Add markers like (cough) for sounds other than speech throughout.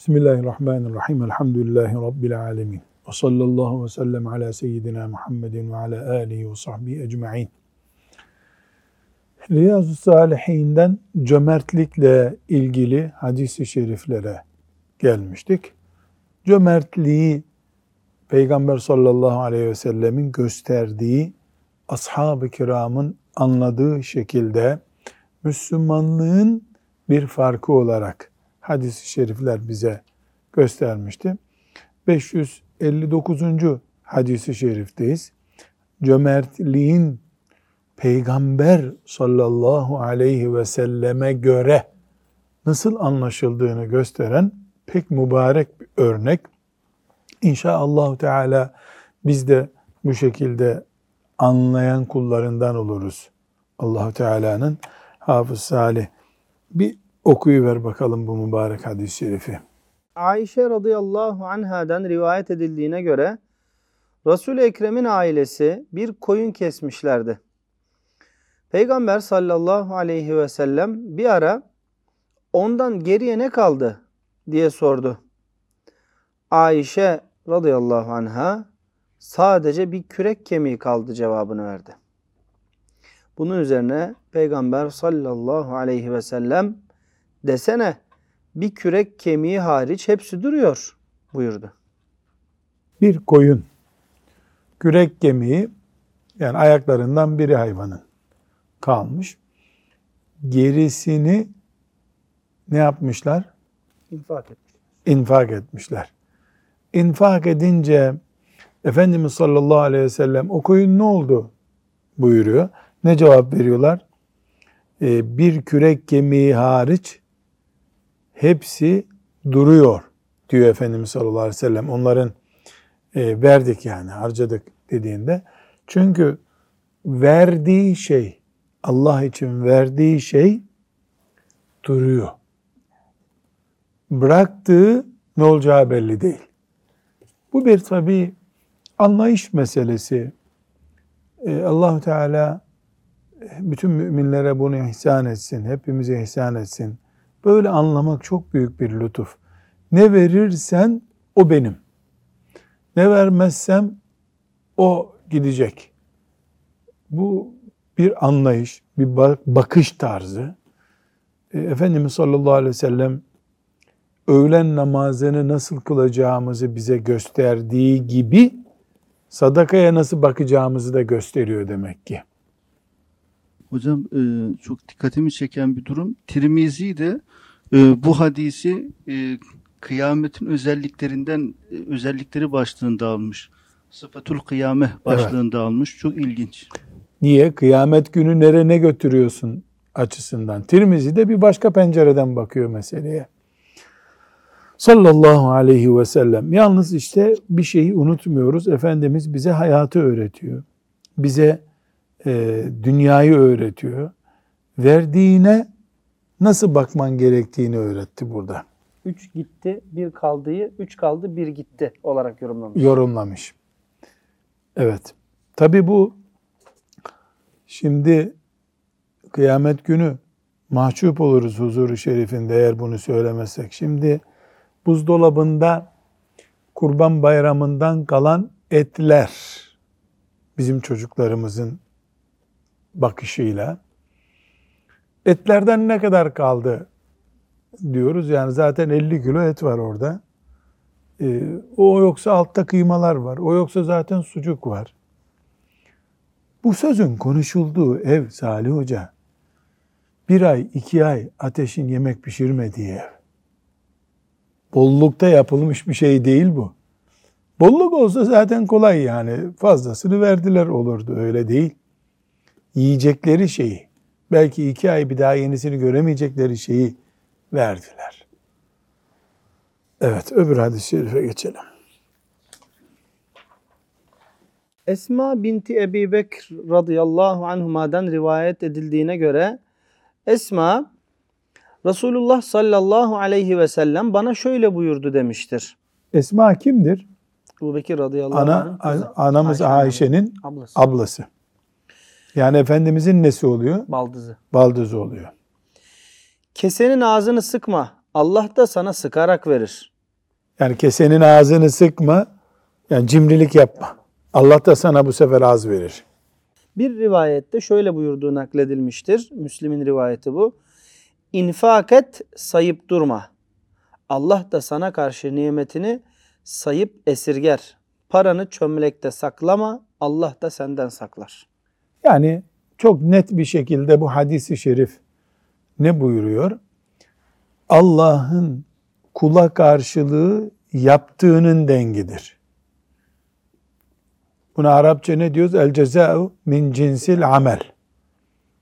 Bismillahirrahmanirrahim. Elhamdülillahi Rabbil alemin. Ve sallallahu ve sellem ala seyyidina Muhammedin ve ala alihi ve sahbihi ecma'in. Riyazu Salihinden cömertlikle ilgili hadis-i şeriflere gelmiştik. Cömertliği Peygamber sallallahu aleyhi ve sellemin gösterdiği, ashab-ı kiramın anladığı şekilde Müslümanlığın bir farkı olarak hadis-i şerifler bize göstermişti. 559. hadisi şerifteyiz. Cömertliğin Peygamber sallallahu aleyhi ve selleme göre nasıl anlaşıldığını gösteren pek mübarek bir örnek. İnşallah Teala biz de bu şekilde anlayan kullarından oluruz. Allahu Teala'nın Hafız Salih bir okuyuver bakalım bu mübarek hadis-i şerifi. Ayşe radıyallahu anhadan rivayet edildiğine göre Resul-i Ekrem'in ailesi bir koyun kesmişlerdi. Peygamber sallallahu aleyhi ve sellem bir ara ondan geriye ne kaldı diye sordu. Ayşe radıyallahu anha sadece bir kürek kemiği kaldı cevabını verdi. Bunun üzerine Peygamber sallallahu aleyhi ve sellem desene bir kürek kemiği hariç hepsi duruyor buyurdu. Bir koyun kürek kemiği yani ayaklarından biri hayvanın kalmış. Gerisini ne yapmışlar? İnfak etmiş. İnfak etmişler. İnfak edince Efendimiz sallallahu aleyhi ve sellem o koyun ne oldu buyuruyor. Ne cevap veriyorlar? Ee, bir kürek kemiği hariç hepsi duruyor diyor Efendimiz sallallahu aleyhi ve sellem. Onların e, verdik yani harcadık dediğinde. Çünkü verdiği şey Allah için verdiği şey duruyor. Bıraktığı ne olacağı belli değil. Bu bir tabi anlayış meselesi. Ee, allah Teala bütün müminlere bunu ihsan etsin, hepimize ihsan etsin. Böyle anlamak çok büyük bir lütuf. Ne verirsen o benim. Ne vermezsem o gidecek. Bu bir anlayış, bir bakış tarzı. E, Efendimiz sallallahu aleyhi ve sellem öğlen namazını nasıl kılacağımızı bize gösterdiği gibi sadakaya nasıl bakacağımızı da gösteriyor demek ki. Hocam e, çok dikkatimi çeken bir durum. Tirmizi de e, bu hadisi e, kıyametin özelliklerinden özellikleri başlığında almış. Sıfatul kıyame başlığında evet. almış. Çok ilginç. Niye? Kıyamet günü nereye götürüyorsun açısından. Tirmizi de bir başka pencereden bakıyor meseleye. Sallallahu aleyhi ve sellem. Yalnız işte bir şeyi unutmuyoruz. Efendimiz bize hayatı öğretiyor. Bize e, dünyayı öğretiyor. Verdiğine nasıl bakman gerektiğini öğretti burada. Üç gitti, bir kaldığı, üç kaldı, bir gitti olarak yorumlamış. Yorumlamış. Evet. Tabi bu şimdi kıyamet günü mahcup oluruz huzuru şerifinde eğer bunu söylemezsek. Şimdi buzdolabında kurban bayramından kalan etler bizim çocuklarımızın bakışıyla etlerden ne kadar kaldı diyoruz. Yani zaten 50 kilo et var orada. Ee, o yoksa altta kıymalar var. O yoksa zaten sucuk var. Bu sözün konuşulduğu ev Salih Hoca bir ay, iki ay ateşin yemek pişirmediği ev. Bollukta yapılmış bir şey değil bu. Bolluk olsa zaten kolay yani. Fazlasını verdiler olurdu. Öyle değil. Yiyecekleri şeyi, belki iki ay bir daha yenisini göremeyecekleri şeyi verdiler. Evet, öbür hadis-i şerife geçelim. Esma binti Ebi Bekr radıyallahu anhuma'dan rivayet edildiğine göre Esma Resulullah sallallahu aleyhi ve sellem bana şöyle buyurdu demiştir. Esma kimdir? Ebu Bekir radıyallahu Ana, anh. Anamız Ayşe Ayşe'nin ablası. ablası. Yani Efendimizin nesi oluyor? Baldızı. Baldızı oluyor. Kesenin ağzını sıkma. Allah da sana sıkarak verir. Yani kesenin ağzını sıkma, yani cimrilik yapma. Allah da sana bu sefer az verir. Bir rivayette şöyle buyurduğu nakledilmiştir. Müslim'in rivayeti bu. İnfak et, sayıp durma. Allah da sana karşı nimetini sayıp esirger. Paranı çömlekte saklama, Allah da senden saklar. Yani çok net bir şekilde bu hadisi şerif ne buyuruyor? Allah'ın kula karşılığı yaptığının dengidir. Buna Arapça ne diyoruz? El ceza'u min cinsil amel.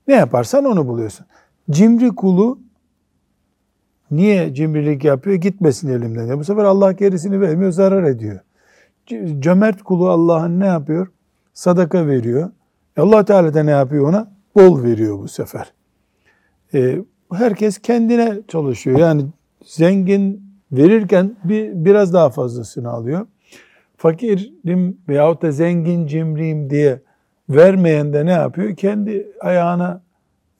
Ne yaparsan onu buluyorsun. Cimri kulu niye cimrilik yapıyor? Gitmesin elimden. Ya bu sefer Allah gerisini vermiyor, zarar ediyor. Cömert kulu Allah'ın ne yapıyor? Sadaka veriyor. Allah Teala da ne yapıyor ona? Bol veriyor bu sefer. Ee, herkes kendine çalışıyor. Yani zengin verirken bir biraz daha fazlasını alıyor. Fakirim veyahut da zengin cimriyim diye vermeyen de ne yapıyor? Kendi ayağına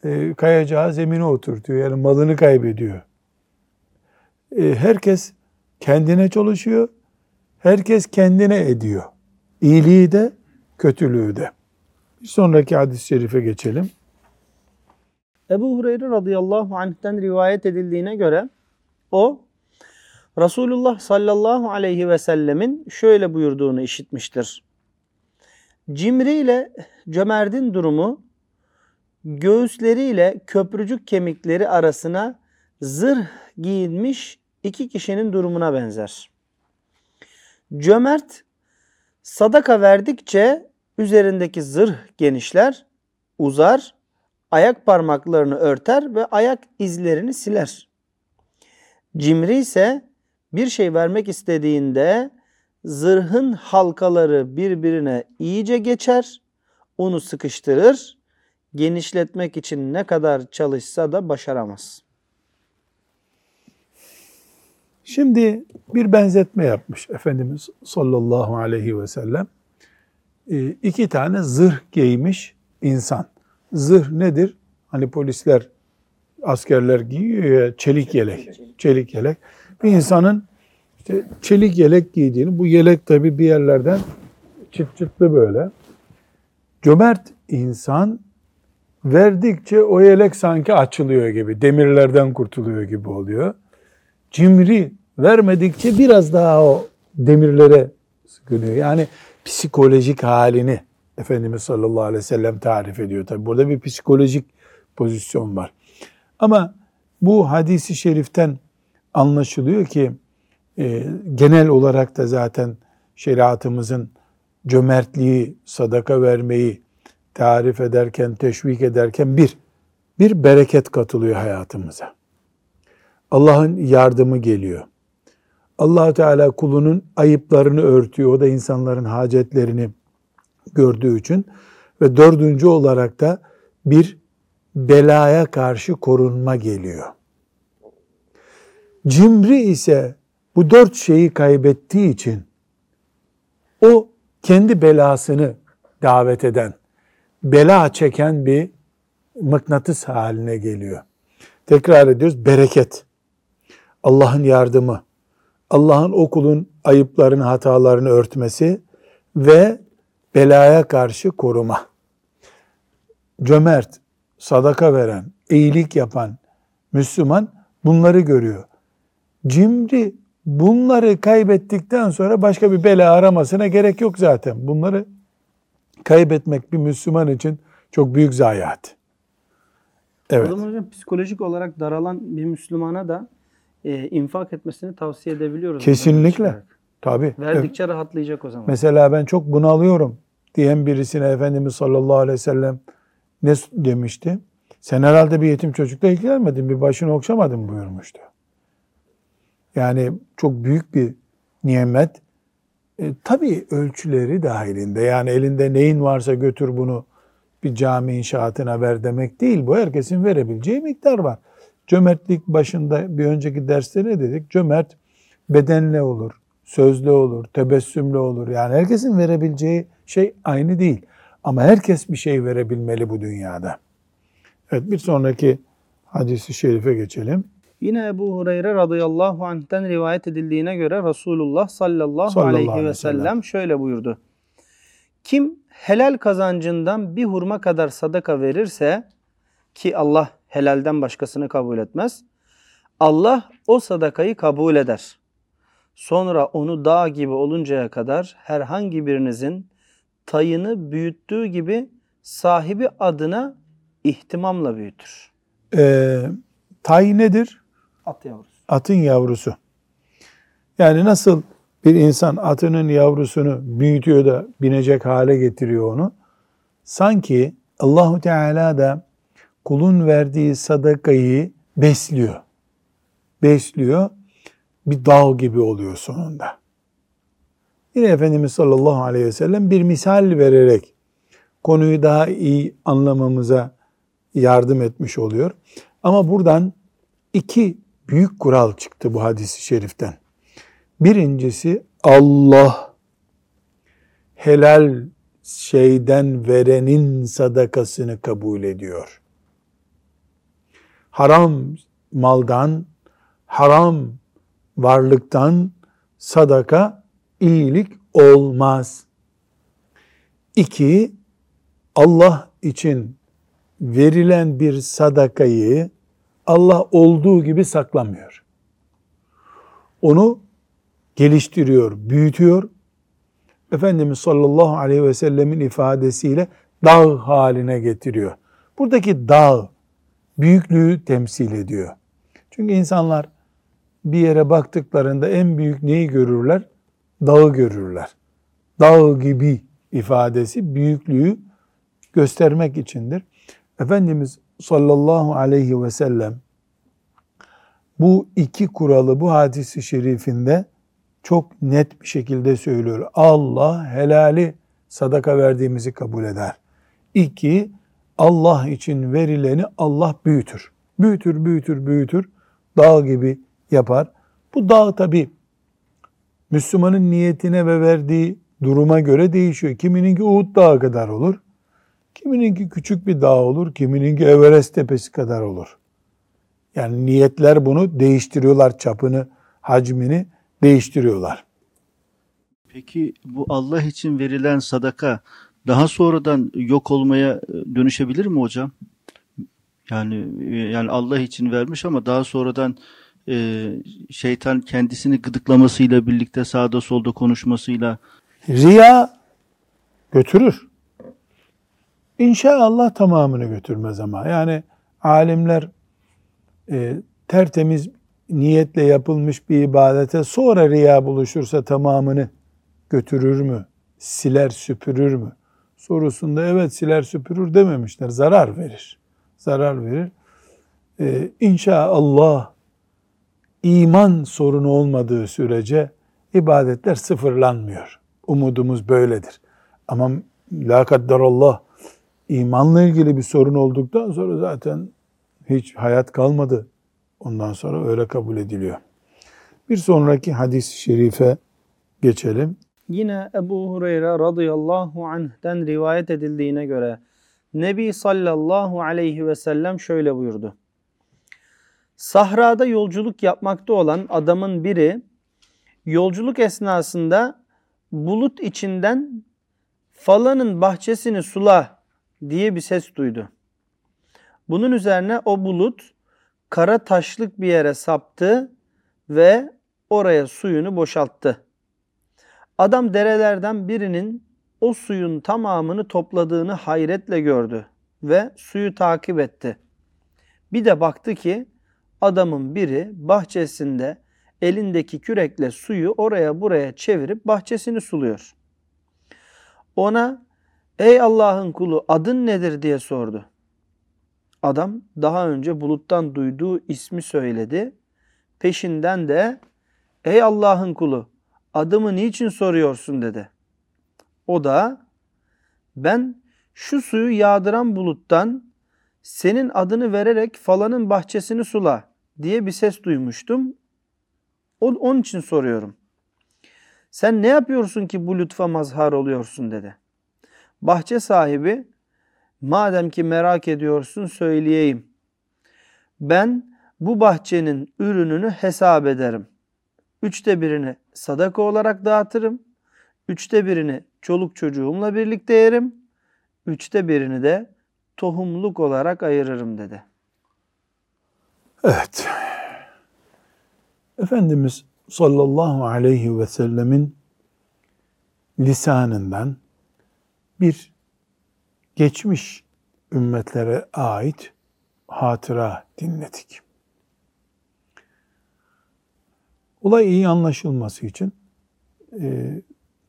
e, kayacağı zemine oturtuyor. Yani malını kaybediyor. E, herkes kendine çalışıyor. Herkes kendine ediyor. İyiliği de kötülüğü de. Bir sonraki hadis-i şerife geçelim. Ebu Hureyre radıyallahu anh'ten rivayet edildiğine göre o Resulullah sallallahu aleyhi ve sellemin şöyle buyurduğunu işitmiştir. Cimri ile cömertin durumu göğüsleriyle köprücük kemikleri arasına zırh giyinmiş iki kişinin durumuna benzer. Cömert sadaka verdikçe üzerindeki zırh genişler, uzar, ayak parmaklarını örter ve ayak izlerini siler. Cimri ise bir şey vermek istediğinde zırhın halkaları birbirine iyice geçer, onu sıkıştırır, genişletmek için ne kadar çalışsa da başaramaz. Şimdi bir benzetme yapmış Efendimiz sallallahu aleyhi ve sellem. Ee, iki tane zırh giymiş insan. Zırh nedir? Hani polisler, askerler giyiyor ya çelik yelek. Çelik yelek. Bir insanın işte çelik yelek giydiğini, bu yelek tabi bir yerlerden çıt çıtlı böyle. Cömert insan verdikçe o yelek sanki açılıyor gibi, demirlerden kurtuluyor gibi oluyor. Cimri vermedikçe biraz daha o demirlere sıkılıyor. Yani psikolojik halini Efendimiz sallallahu aleyhi ve sellem tarif ediyor. Tabi burada bir psikolojik pozisyon var. Ama bu hadisi şeriften anlaşılıyor ki e, genel olarak da zaten şeriatımızın cömertliği, sadaka vermeyi tarif ederken, teşvik ederken bir, bir bereket katılıyor hayatımıza. Allah'ın yardımı geliyor. Allah Teala kulunun ayıplarını örtüyor. O da insanların hacetlerini gördüğü için. Ve dördüncü olarak da bir belaya karşı korunma geliyor. Cimri ise bu dört şeyi kaybettiği için o kendi belasını davet eden, bela çeken bir mıknatıs haline geliyor. Tekrar ediyoruz bereket. Allah'ın yardımı, Allah'ın okulun ayıplarını, hatalarını örtmesi ve belaya karşı koruma. Cömert, sadaka veren, iyilik yapan Müslüman bunları görüyor. Cimri bunları kaybettikten sonra başka bir bela aramasına gerek yok zaten. Bunları kaybetmek bir Müslüman için çok büyük zayiat. Evet. O zaman hocam psikolojik olarak daralan bir Müslümana da e, infak etmesini tavsiye edebiliyoruz. Kesinlikle. Tabii. Verdikçe rahatlayacak o zaman. Mesela ben çok bunalıyorum diyen birisine Efendimiz sallallahu aleyhi ve sellem ne demişti? Sen herhalde bir yetim çocukla ilgilenmedin, bir başını okşamadın buyurmuştu. Yani çok büyük bir nimet. E, tabii ölçüleri dahilinde. Yani elinde neyin varsa götür bunu bir cami inşaatına ver demek değil. Bu herkesin verebileceği miktar var. Cömertlik başında bir önceki derste ne dedik? Cömert bedenle olur, sözlü olur, tebessümlü olur. Yani herkesin verebileceği şey aynı değil. Ama herkes bir şey verebilmeli bu dünyada. Evet bir sonraki hadisi şerife geçelim. Yine Ebu Hureyre radıyallahu anh'ten rivayet edildiğine göre Resulullah sallallahu, Sallallahu aleyhi aleyhi ve ve sellem. sellem şöyle buyurdu. Kim helal kazancından bir hurma kadar sadaka verirse ki Allah helalden başkasını kabul etmez. Allah o sadakayı kabul eder. Sonra onu dağ gibi oluncaya kadar herhangi birinizin tayını büyüttüğü gibi sahibi adına ihtimamla büyütür. Ee, tay nedir? At yavrusu. Atın yavrusu. Yani nasıl bir insan atının yavrusunu büyütüyor da binecek hale getiriyor onu. Sanki Allahu Teala da kulun verdiği sadakayı besliyor. Besliyor. Bir dağ gibi oluyor sonunda. Yine Efendimiz sallallahu aleyhi ve sellem bir misal vererek konuyu daha iyi anlamamıza yardım etmiş oluyor. Ama buradan iki büyük kural çıktı bu hadisi şeriften. Birincisi Allah helal şeyden verenin sadakasını kabul ediyor. Haram maldan, haram varlıktan sadaka iyilik olmaz. İki, Allah için verilen bir sadakayı Allah olduğu gibi saklamıyor. Onu geliştiriyor, büyütüyor. Efendimiz sallallahu aleyhi ve sellemin ifadesiyle dağ haline getiriyor. Buradaki dağ büyüklüğü temsil ediyor. Çünkü insanlar bir yere baktıklarında en büyük neyi görürler? Dağı görürler. Dağ gibi ifadesi büyüklüğü göstermek içindir. Efendimiz sallallahu aleyhi ve sellem bu iki kuralı bu hadisi şerifinde çok net bir şekilde söylüyor. Allah helali sadaka verdiğimizi kabul eder. İki, Allah için verileni Allah büyütür. Büyütür, büyütür, büyütür. Dağ gibi yapar. Bu dağ tabi Müslümanın niyetine ve verdiği duruma göre değişiyor. Kimininki Uhud dağı kadar olur. Kimininki küçük bir dağ olur. Kimininki Everest tepesi kadar olur. Yani niyetler bunu değiştiriyorlar çapını, hacmini değiştiriyorlar. Peki bu Allah için verilen sadaka daha sonradan yok olmaya e, dönüşebilir mi hocam? Yani e, yani Allah için vermiş ama daha sonradan e, şeytan kendisini gıdıklamasıyla birlikte sağda solda konuşmasıyla Riya götürür. İnşallah tamamını götürmez ama. Yani alimler e, tertemiz niyetle yapılmış bir ibadete sonra riya buluşursa tamamını götürür mü? Siler süpürür mü? Sorusunda evet siler süpürür dememişler. Zarar verir. Zarar verir. Ee, inşallah iman sorunu olmadığı sürece ibadetler sıfırlanmıyor. Umudumuz böyledir. Ama la kadderallah imanla ilgili bir sorun olduktan sonra zaten hiç hayat kalmadı. Ondan sonra öyle kabul ediliyor. Bir sonraki hadis-i şerife geçelim. Yine Ebu Hureyre radıyallahu anh'ten rivayet edildiğine göre Nebi sallallahu aleyhi ve sellem şöyle buyurdu. Sahrada yolculuk yapmakta olan adamın biri yolculuk esnasında bulut içinden falanın bahçesini sula diye bir ses duydu. Bunun üzerine o bulut kara taşlık bir yere saptı ve oraya suyunu boşalttı. Adam derelerden birinin o suyun tamamını topladığını hayretle gördü ve suyu takip etti. Bir de baktı ki adamın biri bahçesinde elindeki kürekle suyu oraya buraya çevirip bahçesini suluyor. Ona ey Allah'ın kulu adın nedir diye sordu. Adam daha önce buluttan duyduğu ismi söyledi. Peşinden de ey Allah'ın kulu adımı niçin soruyorsun dedi. O da ben şu suyu yağdıran buluttan senin adını vererek falanın bahçesini sula diye bir ses duymuştum. Onun için soruyorum. Sen ne yapıyorsun ki bu lütfa mazhar oluyorsun dedi. Bahçe sahibi madem ki merak ediyorsun söyleyeyim. Ben bu bahçenin ürününü hesap ederim. Üçte birini sadaka olarak dağıtırım. Üçte birini çoluk çocuğumla birlikte yerim. Üçte birini de tohumluk olarak ayırırım dedi. Evet. Efendimiz sallallahu aleyhi ve sellemin lisanından bir geçmiş ümmetlere ait hatıra dinledik. Olay iyi anlaşılması için e,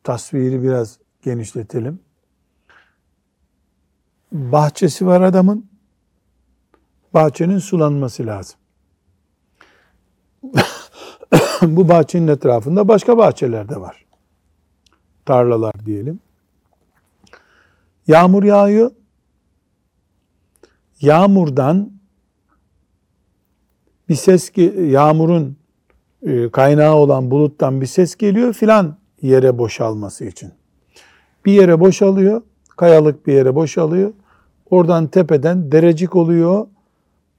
tasviri biraz genişletelim. Bahçesi var adamın, bahçenin sulanması lazım. (coughs) Bu bahçenin etrafında başka bahçeler de var. Tarlalar diyelim. Yağmur yağıyor. Yağmurdan bir ses yağmurun e, kaynağı olan buluttan bir ses geliyor filan yere boşalması için. Bir yere boşalıyor, kayalık bir yere boşalıyor. Oradan tepeden derecik oluyor.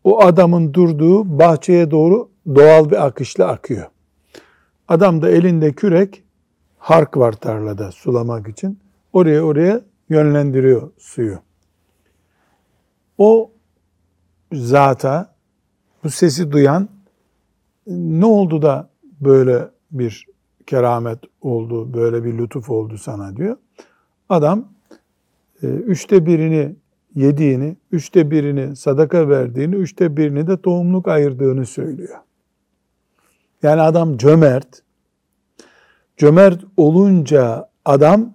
O adamın durduğu bahçeye doğru doğal bir akışla akıyor. Adam da elinde kürek, hark var tarlada sulamak için. Oraya oraya yönlendiriyor suyu. O zata bu sesi duyan ne oldu da böyle bir keramet oldu, böyle bir lütuf oldu sana diyor. Adam e, üçte birini yediğini, üçte birini sadaka verdiğini, üçte birini de tohumluk ayırdığını söylüyor. Yani adam cömert. Cömert olunca adam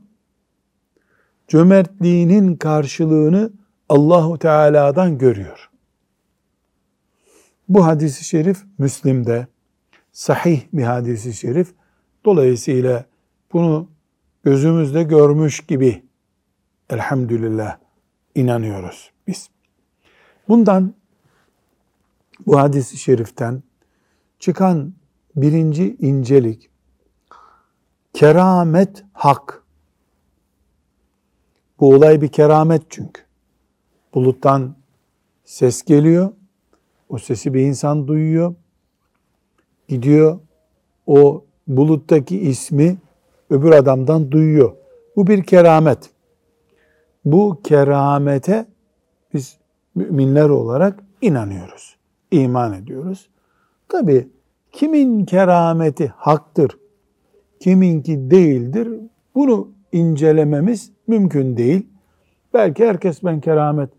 cömertliğinin karşılığını Allahu Teala'dan görüyor. Bu hadisi şerif Müslim'de sahih bir hadisi şerif. Dolayısıyla bunu gözümüzde görmüş gibi elhamdülillah inanıyoruz biz. Bundan bu hadisi şeriften çıkan birinci incelik keramet hak. Bu olay bir keramet çünkü. Buluttan ses geliyor. O sesi bir insan duyuyor. Gidiyor o buluttaki ismi öbür adamdan duyuyor. Bu bir keramet. Bu keramete biz müminler olarak inanıyoruz. iman ediyoruz. Tabi kimin kerameti haktır, kiminki değildir bunu incelememiz mümkün değil. Belki herkes ben keramet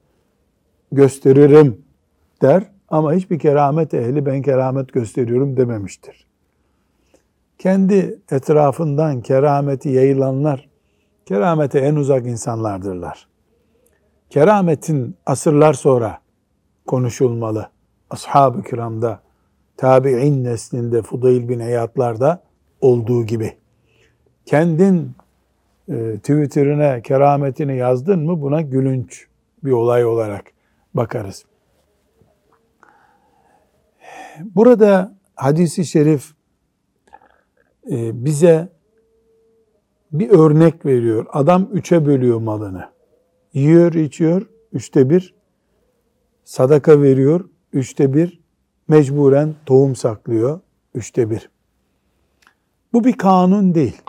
gösteririm der ama hiçbir keramet ehli ben keramet gösteriyorum dememiştir. Kendi etrafından kerameti yayılanlar keramete en uzak insanlardırlar. Kerametin asırlar sonra konuşulmalı. Ashab-ı kiramda, tabi'in neslinde, Fudayl bin Eyadlar'da olduğu gibi. Kendin e, Twitter'ine kerametini yazdın mı buna gülünç bir olay olarak bakarız. Burada hadisi şerif e, bize bir örnek veriyor. Adam üçe bölüyor malını. Yiyor, içiyor, üçte bir. Sadaka veriyor, üçte bir. Mecburen tohum saklıyor, üçte bir. Bu bir kanun değil.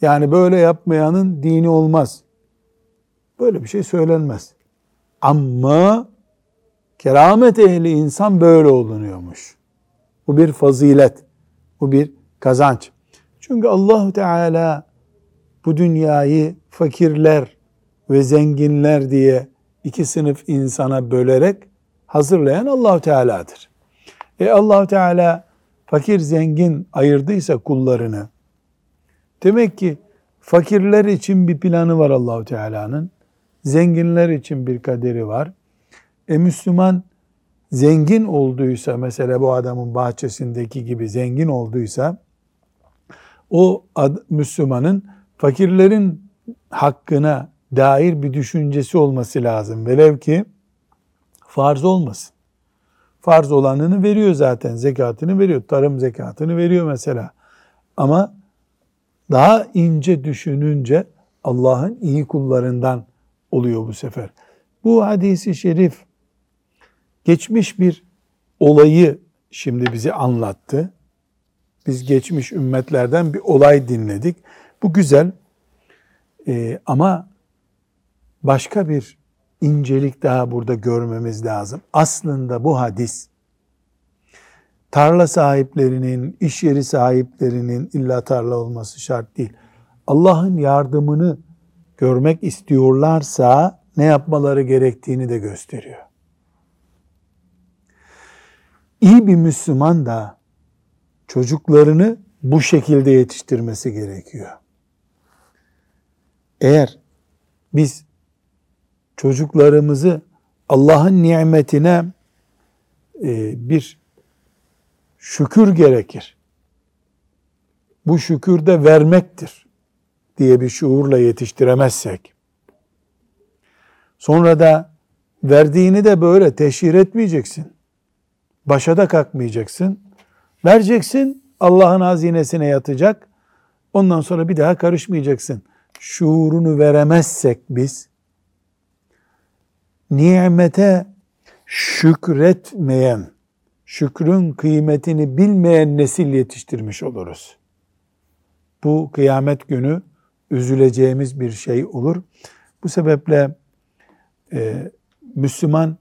Yani böyle yapmayanın dini olmaz. Böyle bir şey söylenmez. Ama keramet ehli insan böyle olunuyormuş. Bu bir fazilet. Bu bir kazanç. Çünkü Allahu Teala bu dünyayı fakirler ve zenginler diye iki sınıf insana bölerek hazırlayan Allahu Teala'dır. E Allahu Teala fakir zengin ayırdıysa kullarını demek ki fakirler için bir planı var Allahu Teala'nın. Zenginler için bir kaderi var. E Müslüman zengin olduysa mesela bu adamın bahçesindeki gibi zengin olduysa o ad, Müslümanın fakirlerin hakkına dair bir düşüncesi olması lazım. Velev ki farz olmasın. Farz olanını veriyor zaten, zekatını veriyor. Tarım zekatını veriyor mesela. Ama daha ince düşününce Allah'ın iyi kullarından oluyor bu sefer. Bu hadisi şerif geçmiş bir olayı şimdi bizi anlattı. Biz geçmiş ümmetlerden bir olay dinledik. Bu güzel. Ee, ama başka bir incelik daha burada görmemiz lazım. Aslında bu hadis tarla sahiplerinin, iş yeri sahiplerinin illa tarla olması şart değil. Allah'ın yardımını görmek istiyorlarsa ne yapmaları gerektiğini de gösteriyor. İyi bir Müslüman da çocuklarını bu şekilde yetiştirmesi gerekiyor. Eğer biz çocuklarımızı Allah'ın nimetine e, bir şükür gerekir. Bu şükür de vermektir diye bir şuurla yetiştiremezsek, sonra da verdiğini de böyle teşhir etmeyeceksin. Başa da kalkmayacaksın. Vereceksin, Allah'ın hazinesine yatacak. Ondan sonra bir daha karışmayacaksın. Şuurunu veremezsek biz, nimete şükretmeyen, şükrün kıymetini bilmeyen nesil yetiştirmiş oluruz. Bu kıyamet günü üzüleceğimiz bir şey olur. Bu sebeple e, Müslüman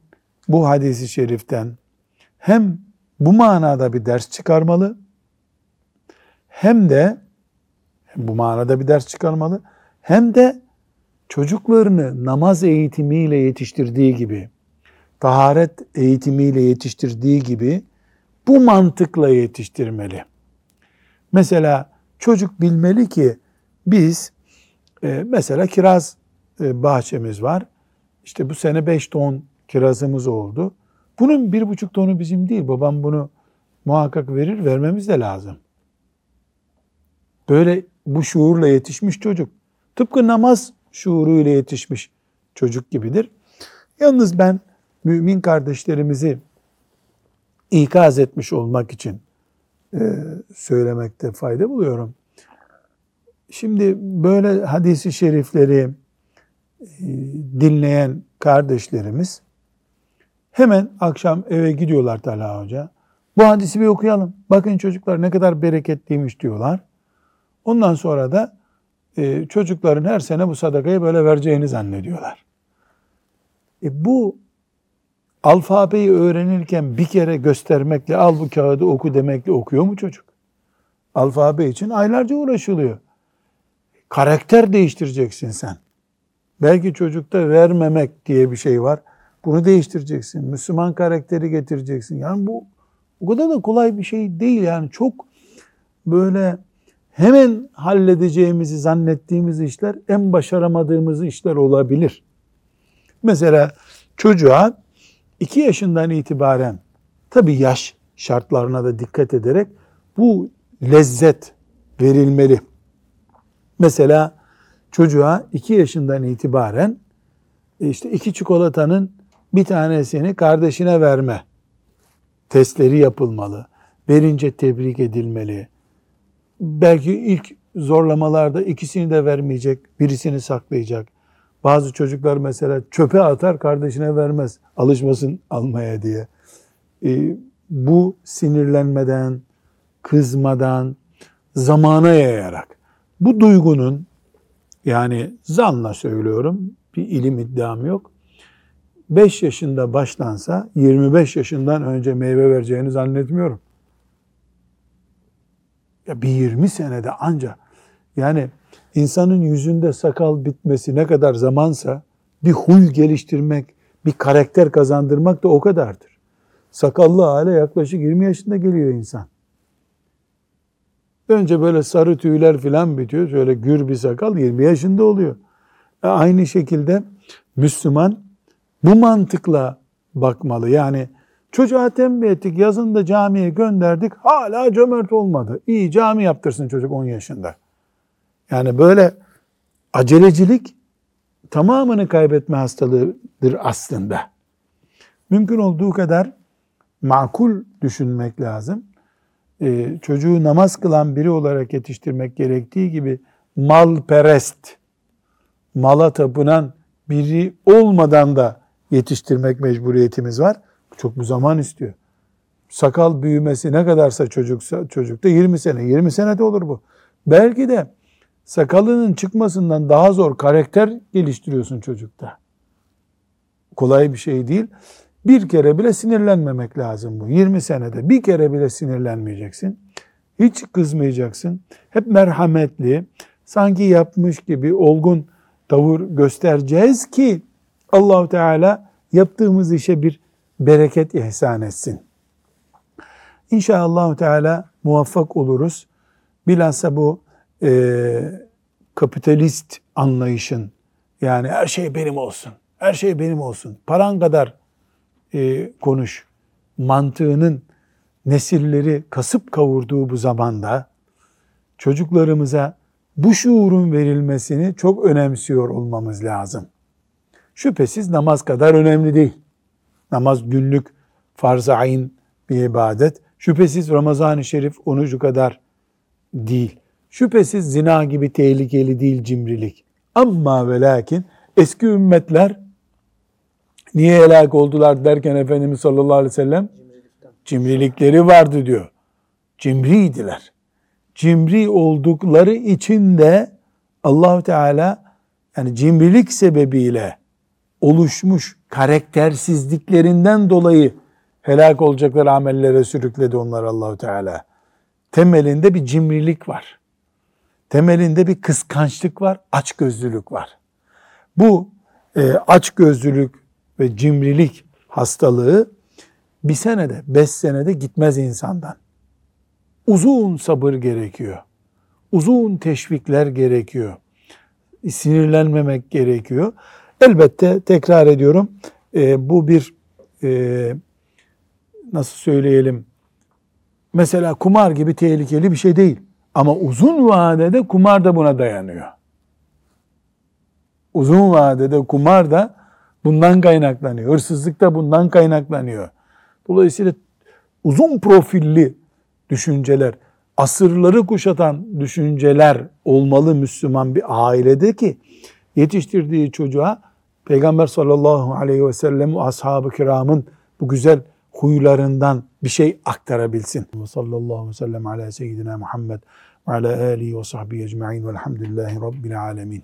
bu hadisi şeriften hem bu manada bir ders çıkarmalı hem de bu manada bir ders çıkarmalı hem de çocuklarını namaz eğitimiyle yetiştirdiği gibi taharet eğitimiyle yetiştirdiği gibi bu mantıkla yetiştirmeli. Mesela çocuk bilmeli ki biz e, mesela kiraz e, bahçemiz var. İşte bu sene 5 ton kirazımız oldu. Bunun bir buçuk tonu bizim değil. Babam bunu muhakkak verir, vermemiz de lazım. Böyle bu şuurla yetişmiş çocuk. Tıpkı namaz şuuruyla yetişmiş çocuk gibidir. Yalnız ben mümin kardeşlerimizi ikaz etmiş olmak için e, söylemekte fayda buluyorum. Şimdi böyle hadisi şerifleri e, dinleyen kardeşlerimiz hemen akşam eve gidiyorlar Talha Hoca. Bu hadisi bir okuyalım. Bakın çocuklar ne kadar bereketliymiş diyorlar. Ondan sonra da e, çocukların her sene bu sadakayı böyle vereceğini zannediyorlar. E, bu alfabeyi öğrenirken bir kere göstermekle al bu kağıdı oku demekle okuyor mu çocuk? Alfabe için aylarca uğraşılıyor. Karakter değiştireceksin sen. Belki çocukta vermemek diye bir şey var. Bunu değiştireceksin. Müslüman karakteri getireceksin. Yani bu o kadar da kolay bir şey değil yani çok böyle hemen halledeceğimizi zannettiğimiz işler en başaramadığımız işler olabilir. Mesela çocuğa 2 yaşından itibaren tabi yaş şartlarına da dikkat ederek bu lezzet verilmeli. Mesela çocuğa 2 yaşından itibaren işte iki çikolatanın bir tanesini kardeşine verme testleri yapılmalı. Verince tebrik edilmeli. Belki ilk zorlamalarda ikisini de vermeyecek, birisini saklayacak. Bazı çocuklar mesela çöpe atar kardeşine vermez. Alışmasın almaya diye. E, bu sinirlenmeden, kızmadan, zamana yayarak bu duygunun yani zanla söylüyorum bir ilim iddiam yok. 5 yaşında başlansa 25 yaşından önce meyve vereceğini zannetmiyorum. Ya bir 20 senede anca yani insanın yüzünde sakal bitmesi ne kadar zamansa bir huy geliştirmek, bir karakter kazandırmak da o kadardır. Sakallı hale yaklaşık 20 yaşında geliyor insan. Önce böyle sarı tüyler filan bitiyor. Şöyle gür bir sakal 20 yaşında oluyor. E aynı şekilde Müslüman bu mantıkla bakmalı. Yani çocuğa tembih ettik, yazın da camiye gönderdik, hala cömert olmadı. İyi cami yaptırsın çocuk 10 yaşında. Yani böyle acelecilik tamamını kaybetme hastalığıdır aslında. Mümkün olduğu kadar makul düşünmek lazım. Ee, çocuğu namaz kılan biri olarak yetiştirmek gerektiği gibi malperest, mala tapınan biri olmadan da yetiştirmek mecburiyetimiz var. Çok bu zaman istiyor. sakal büyümesi ne kadarsa çocuksa çocukta 20 sene. 20 senede olur bu. Belki de sakalının çıkmasından daha zor karakter geliştiriyorsun çocukta. Kolay bir şey değil. Bir kere bile sinirlenmemek lazım bu. 20 senede bir kere bile sinirlenmeyeceksin. Hiç kızmayacaksın. Hep merhametli, sanki yapmış gibi olgun tavır göstereceğiz ki Allahu Teala yaptığımız işe bir bereket ihsan etsin. İnşallah Teala muvaffak oluruz. Bilhassa bu e, kapitalist anlayışın yani her şey benim olsun, her şey benim olsun, paran kadar e, konuş mantığının nesilleri kasıp kavurduğu bu zamanda çocuklarımıza bu şuurun verilmesini çok önemsiyor olmamız lazım. Şüphesiz namaz kadar önemli değil. Namaz günlük farz-ı ayn bir ibadet. Şüphesiz Ramazan-ı Şerif onucu kadar değil. Şüphesiz zina gibi tehlikeli değil cimrilik. Ama ve lakin eski ümmetler niye helak oldular derken Efendimiz sallallahu aleyhi ve sellem cimrilikleri vardı diyor. Cimriydiler. Cimri oldukları için de Allahu Teala yani cimrilik sebebiyle oluşmuş karaktersizliklerinden dolayı helak olacakları amellere sürükledi onlar Allahu Teala. Temelinde bir cimrilik var. Temelinde bir kıskançlık var, açgözlülük var. Bu e, açgözlülük ve cimrilik hastalığı bir senede, beş senede gitmez insandan. Uzun sabır gerekiyor. Uzun teşvikler gerekiyor. Sinirlenmemek gerekiyor. Elbette tekrar ediyorum e, bu bir e, nasıl söyleyelim mesela kumar gibi tehlikeli bir şey değil. Ama uzun vadede kumar da buna dayanıyor. Uzun vadede kumar da bundan kaynaklanıyor. Hırsızlık da bundan kaynaklanıyor. Dolayısıyla uzun profilli düşünceler, asırları kuşatan düşünceler olmalı Müslüman bir ailede ki yetiştirdiği çocuğa Peygamber sallallahu aleyhi ve sellem ashab-ı kiramın bu güzel huylarından bir şey aktarabilsin. Sallallahu aleyhi ve sellem ala seyyidina Muhammed ve ala alihi ve sahbihi ecma'in velhamdülillahi rabbil alemin.